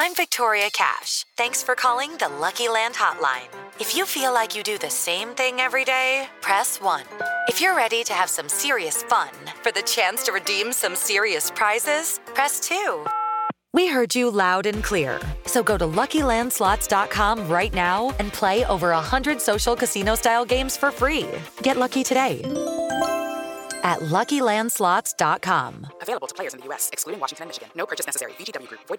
I'm Victoria Cash. Thanks for calling the Lucky Land Hotline. If you feel like you do the same thing every day, press 1. If you're ready to have some serious fun for the chance to redeem some serious prizes, press 2. We heard you loud and clear. So go to LuckyLandSlots.com right now and play over 100 social casino-style games for free. Get lucky today at LuckyLandSlots.com. Available to players in the U.S., excluding Washington and Michigan. No purchase necessary. VGW Group. Void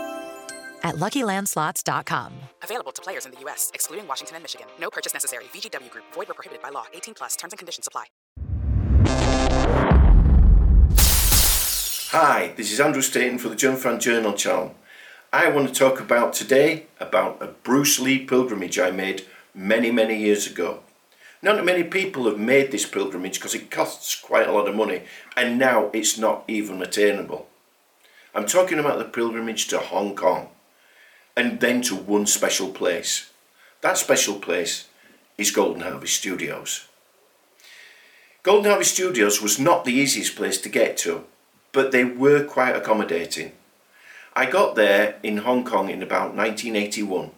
at LuckyLandSlots.com. Available to players in the U.S., excluding Washington and Michigan. No purchase necessary. VGW Group. Void where prohibited by law. 18 plus. Terms and conditions apply. Hi, this is Andrew Staton for the Jun Fan Journal channel. I want to talk about today about a Bruce Lee pilgrimage I made many, many years ago. Not many people have made this pilgrimage because it costs quite a lot of money and now it's not even attainable. I'm talking about the pilgrimage to Hong Kong and then to one special place. That special place is Golden Harvest Studios. Golden Harvest Studios was not the easiest place to get to, but they were quite accommodating. I got there in Hong Kong in about 1981,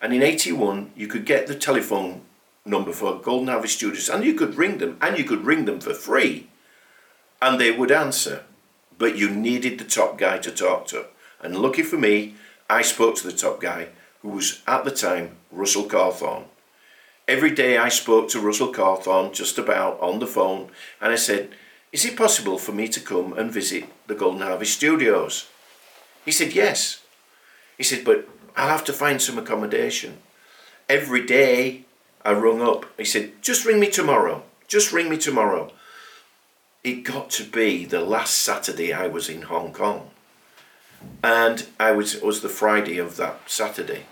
and in 81 you could get the telephone number for Golden Harvest Studios and you could ring them, and you could ring them for free, and they would answer, but you needed the top guy to talk to. And lucky for me, I spoke to the top guy, who was at the time Russell Cawthorne. Every day I spoke to Russell Cawthorne just about on the phone, and I said, Is it possible for me to come and visit the Golden Harvest Studios? He said, Yes. He said, But I'll have to find some accommodation. Every day I rung up, he said, Just ring me tomorrow. Just ring me tomorrow. It got to be the last Saturday I was in Hong Kong. And I was, it was the Friday of that Saturday.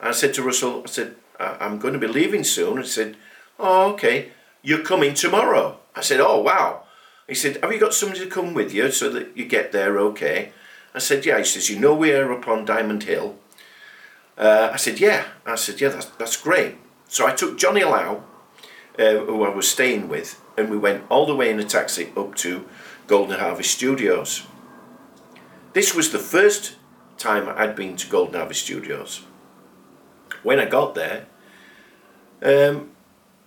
I said to Russell, I said, "I- I'm going to be leaving soon. He said, Oh, okay. You're coming tomorrow. I said, Oh, wow. He said, Have you got somebody to come with you so that you get there okay? I said, Yeah. He says, You know we're up on Diamond Hill? Uh, I said, Yeah. I said, Yeah, that's, that's great. So I took Johnny Lau, uh, who I was staying with, and we went all the way in a taxi up to Golden Harvest Studios. This was the first time I'd been to Golden Harvest Studios. When I got there, um,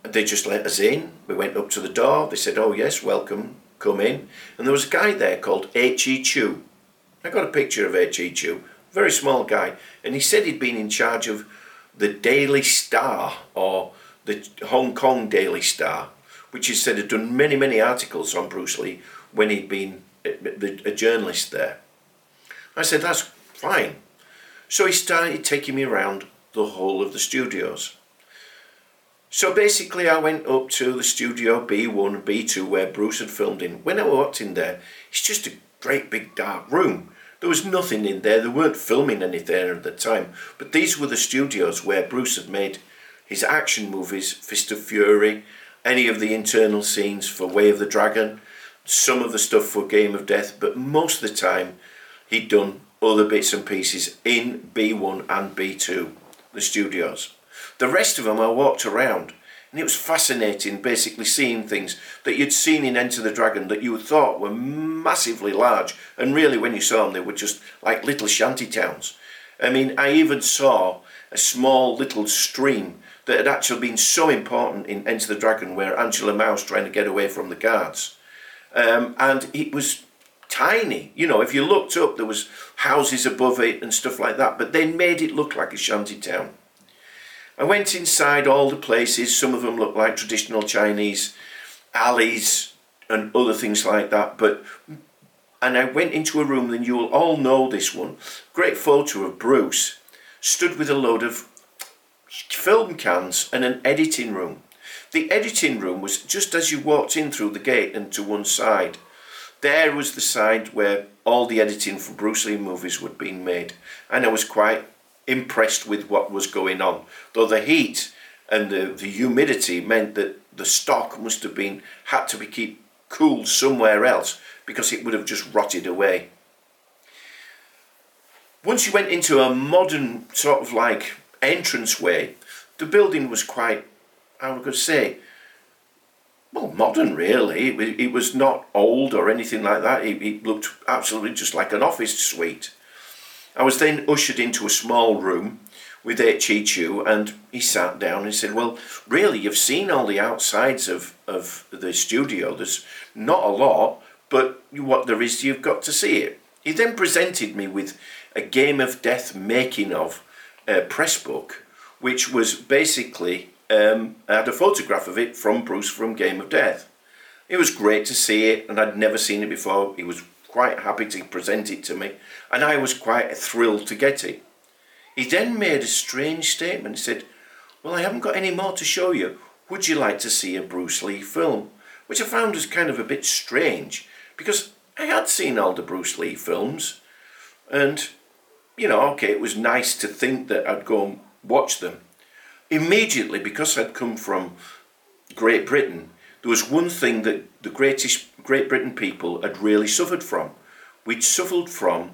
they just let us in. We went up to the door. They said, "Oh yes, welcome, come in." And there was a guy there called H.E. Chu. I got a picture of H.E. Chu, very small guy, and he said he'd been in charge of the Daily Star or the Hong Kong Daily Star, which he said had done many, many articles on Bruce Lee when he'd been a, a journalist there. I said, "That's fine." So he started taking me around the whole of the studios. So basically, I went up to the studio B1 B2 where Bruce had filmed in. When I walked in there, it's just a great big dark room. There was nothing in there, they weren't filming anything at the time, but these were the studios where Bruce had made his action movies Fist of Fury, any of the internal scenes for Way of the Dragon, some of the stuff for Game of Death, but most of the time he'd done other bits and pieces in B1 and B2, the studios. The rest of them I walked around and it was fascinating basically seeing things that you'd seen in Enter the Dragon that you thought were massively large and really when you saw them they were just like little shanty towns. I mean I even saw a small little stream that had actually been so important in Enter the Dragon where Angela Mao's trying to get away from the guards. Um, and it was tiny. You know, if you looked up, there was houses above it and stuff like that. But they made it look like a shanty town. I went inside all the places. Some of them looked like traditional Chinese alleys and other things like that. But and I went into a room, and you'll all know this one. Great photo of Bruce stood with a load of film cans and an editing room. The editing room was just as you walked in through the gate and to one side. There was the side where all the editing for Bruce Lee movies were being made, and I was quite impressed with what was going on. Though the heat and the, the humidity meant that the stock must have been had to be keep cooled somewhere else because it would have just rotted away. Once you went into a modern sort of like entranceway, the building was quite, I would say, well, modern really. It, it was not old or anything like that. It, it looked absolutely just like an office suite. I was then ushered into a small room with H.E. Chu and he sat down and said, Well, really, you've seen all the outsides of, of the studio. There's not a lot, but what there is, you've got to see it. He then presented me with a Game of Death making of uh, press book, which was basically um, I had a photograph of it from Bruce from Game of Death. It was great to see it, and I'd never seen it before. He was quite happy to present it to me, and I was quite thrilled to get it. He then made a strange statement. He said, Well, I haven't got any more to show you. Would you like to see a Bruce Lee film? Which I found was kind of a bit strange because I had seen all the Bruce Lee films, and you know, okay, it was nice to think that I'd go and watch them. Immediately, because I'd come from Great Britain, there was one thing that the greatest Great Britain people had really suffered from. We'd suffered from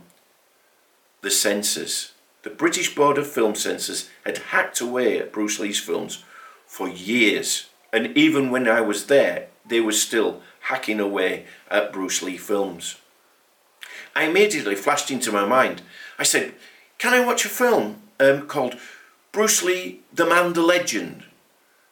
the censors. The British Board of Film Censors had hacked away at Bruce Lee's films for years. And even when I was there, they were still hacking away at Bruce Lee films. I immediately flashed into my mind. I said, Can I watch a film um, called Bruce Lee, the man, the legend?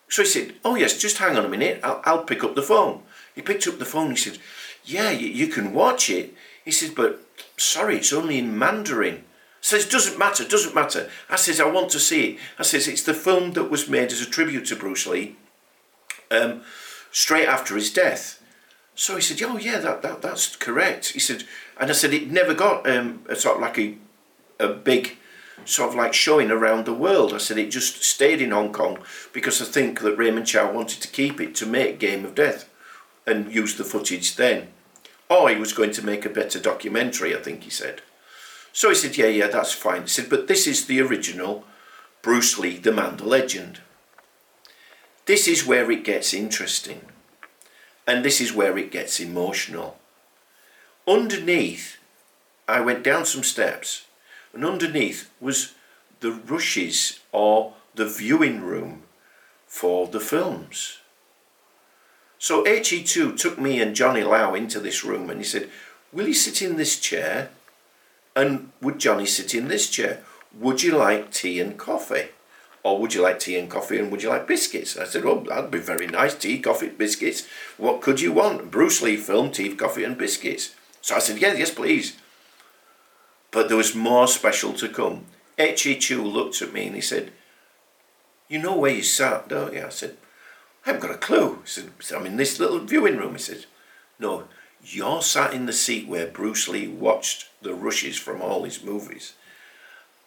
So he said, Oh, yes, just hang on a minute, I'll, I'll pick up the phone. He picked up the phone, he said, Yeah, you, you can watch it. He said, But sorry, it's only in Mandarin. Says, Doesn't matter, doesn't matter. I says, I want to see it. I says, It's the film that was made as a tribute to Bruce Lee um, straight after his death. So he said, "Oh yeah, that, that that's correct." He said, and I said it never got um, a sort of like a a big sort of like showing around the world. I said it just stayed in Hong Kong because I think that Raymond Chow wanted to keep it to make Game of Death and use the footage then. Or he was going to make a better documentary, I think he said. So he said, Yeah, yeah, that's fine. He said, But this is the original Bruce Lee, the man, the legend. This is where it gets interesting. And this is where it gets emotional. Underneath, I went down some steps, and underneath was the rushes or the viewing room for the films. So H.E. Chu took me and Johnny Lau into this room and he said, Will you sit in this chair? And would Johnny sit in this chair? Would you like tea and coffee? or would you like tea and coffee and would you like biscuits? I said, oh, that'd be very nice, tea, coffee, biscuits. What could you want? Bruce Lee film, tea, coffee and biscuits. So I said, yeah, yes, please. But there was more special to come. H.E. Chu looked at me and he said, you know where you sat, don't you? I said, I haven't got a clue. He said, I'm in this little viewing room. He said, no, you're sat in the seat where Bruce Lee watched the rushes from all his movies.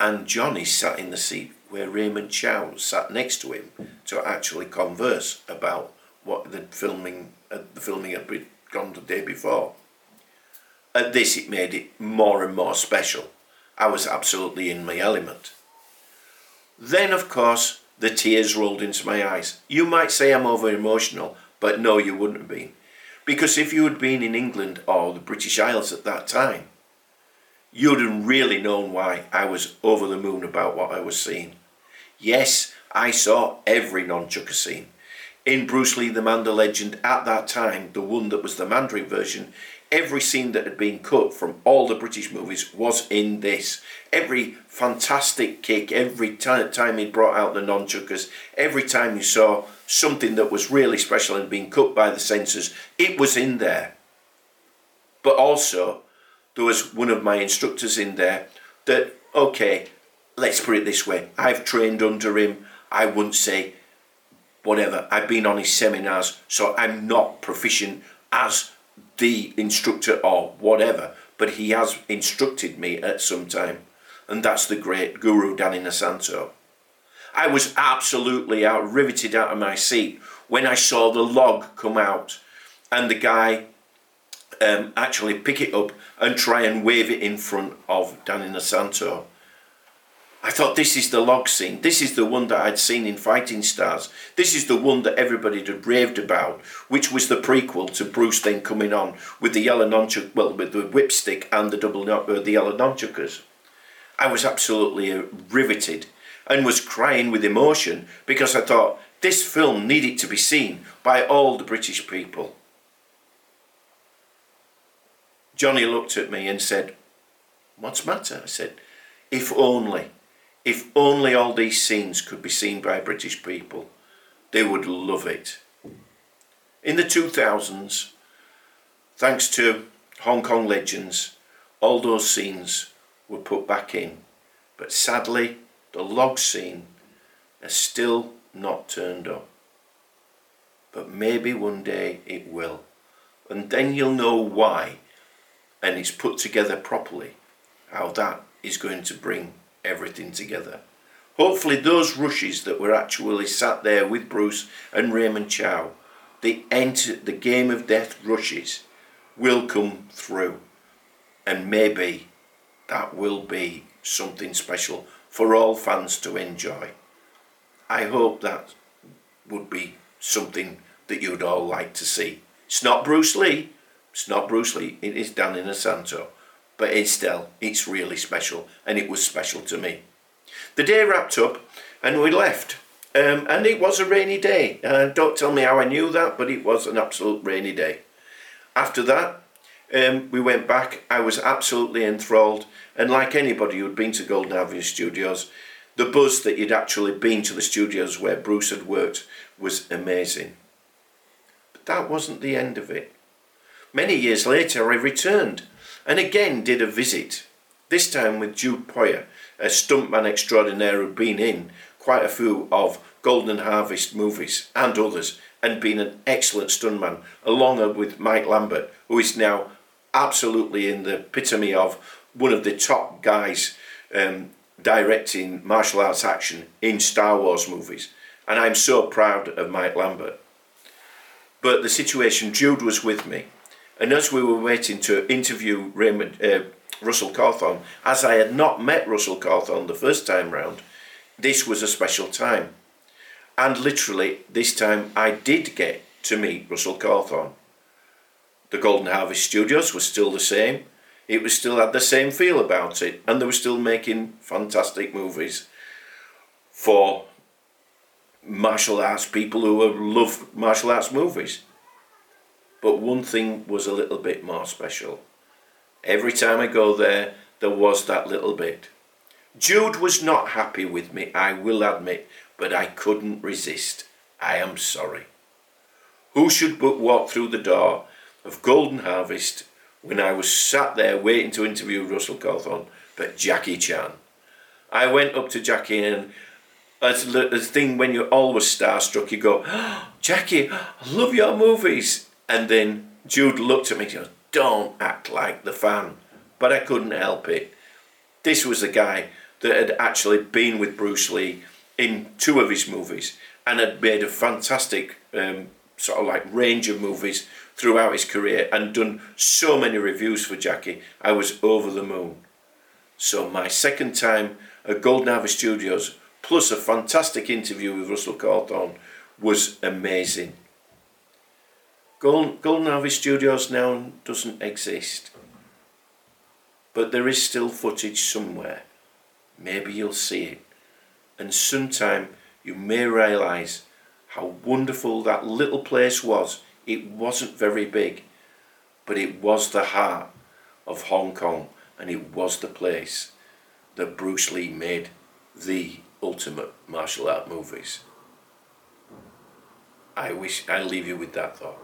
And Johnny sat in the seat where Raymond Chow sat next to him to actually converse about what the filming uh, the filming had gone the day before. At this, it made it more and more special. I was absolutely in my element. Then, of course, the tears rolled into my eyes. You might say I'm over emotional, but no, you wouldn't have been. Because if you had been in England or the British Isles at that time, you'd have really known why I was over the moon about what I was seeing. Yes, I saw every nunchucker scene. In Bruce Lee, the Man, the Legend, at that time, the one that was the Mandarin version, every scene that had been cut from all the British movies was in this. Every fantastic kick, every time he brought out the nunchuckers, every time you saw something that was really special and being cut by the censors, it was in there. But also, there was one of my instructors in there that, okay, let's put it this way I've trained under him, I wouldn't say whatever. I've been on his seminars, so I'm not proficient as the instructor or whatever, but he has instructed me at some time. And that's the great guru Danny Inosanto. I was absolutely out, riveted out of my seat when I saw the log come out and the guy um, actually pick it up and try and wave it in front of Danny Inosanto. I thought this is the log scene. This is the one that I'd seen in Fighting Stars. This is the one that everybody had raved about, which was the prequel to Bruce then coming on with the yellow nunchuck, well, with the whipstick and the double uh, the yellow nunchuckers. I was absolutely riveted and was crying with emotion because I thought this film needed to be seen by all the British people. Johnny looked at me and said, What's matter? I said, If only, if only all these scenes could be seen by British people, they would love it. In the 2000s, thanks to Hong Kong legends, all those scenes were put back in. But sadly, the log scene has still not turned up. But maybe one day it will. And then you'll know why, and it's put together properly, how that is going to bring everything together. Hopefully, those rushes that were actually sat there with Bruce and Raymond Chow, the enter the game of death rushes, will come through, and maybe that will be something special for all fans to enjoy. I hope that would be something that you'd all like to see. It's not Bruce Lee, it's not Bruce Lee, it is Danny Inosanto, but it's still, it's really special, and it was special to me. The day wrapped up, and we left. Um, and it was a rainy day. Uh, don't tell me how I knew that, but it was an absolute rainy day. After that, um, we went back. I was absolutely enthralled. And like anybody who'd been to Golden Harvest Studios, the buzz that you'd actually been to the studios where Bruce had worked was amazing. But that wasn't the end of it. Many years later, I returned and again did a visit, this time with Jude Poyer, a stuntman extraordinaire who'd been in quite a few of Golden Harvest movies and others, and been an excellent stuntman, along with Mike Lambert, who is now absolutely in the epitome of one of the top guys um, directing martial arts action in Star Wars movies. And I'm so proud of Mike Lambert. But the situation, Jude was with me. And as we were waiting to interview Raymond, uh, Russell Cawthorne, as I had not met Russell Cawthorne the first time round, this was a special time. And literally, this time I did get to meet Russell Cawthorne. The Golden Harvest Studios was still the same it was still had the same feel about it, and they were still making fantastic movies for martial arts people who love martial arts movies. But one thing was a little bit more special. Every time I go there, there was that little bit. Jude was not happy with me, I will admit, but I couldn't resist. I am sorry. Who should but walk through the door of Golden Harvest when I was sat there waiting to interview Russell Cawthorne, but Jackie Chan. I went up to Jackie and as the thing when you're always starstruck, you go, oh, Jackie, I love your movies. And then Jude looked at me and goes, Don't act like the fan. But I couldn't help it. This was a guy that had actually been with Bruce Lee in two of his movies and had made a fantastic um, sort of like range of movies throughout his career and done so many reviews for Jackie, I was over the moon. So my second time at Golden Harvest Studios, plus a fantastic interview with Russell Cawthorne, was amazing. Golden, Golden Harvest Studios now doesn't exist. But there is still footage somewhere. Maybe you'll see it. And sometime you may realise how wonderful that little place was it wasn't very big, but it was the heart of Hong Kong and it was the place that Bruce Lee made the ultimate martial art movies. I wish I leave you with that thought.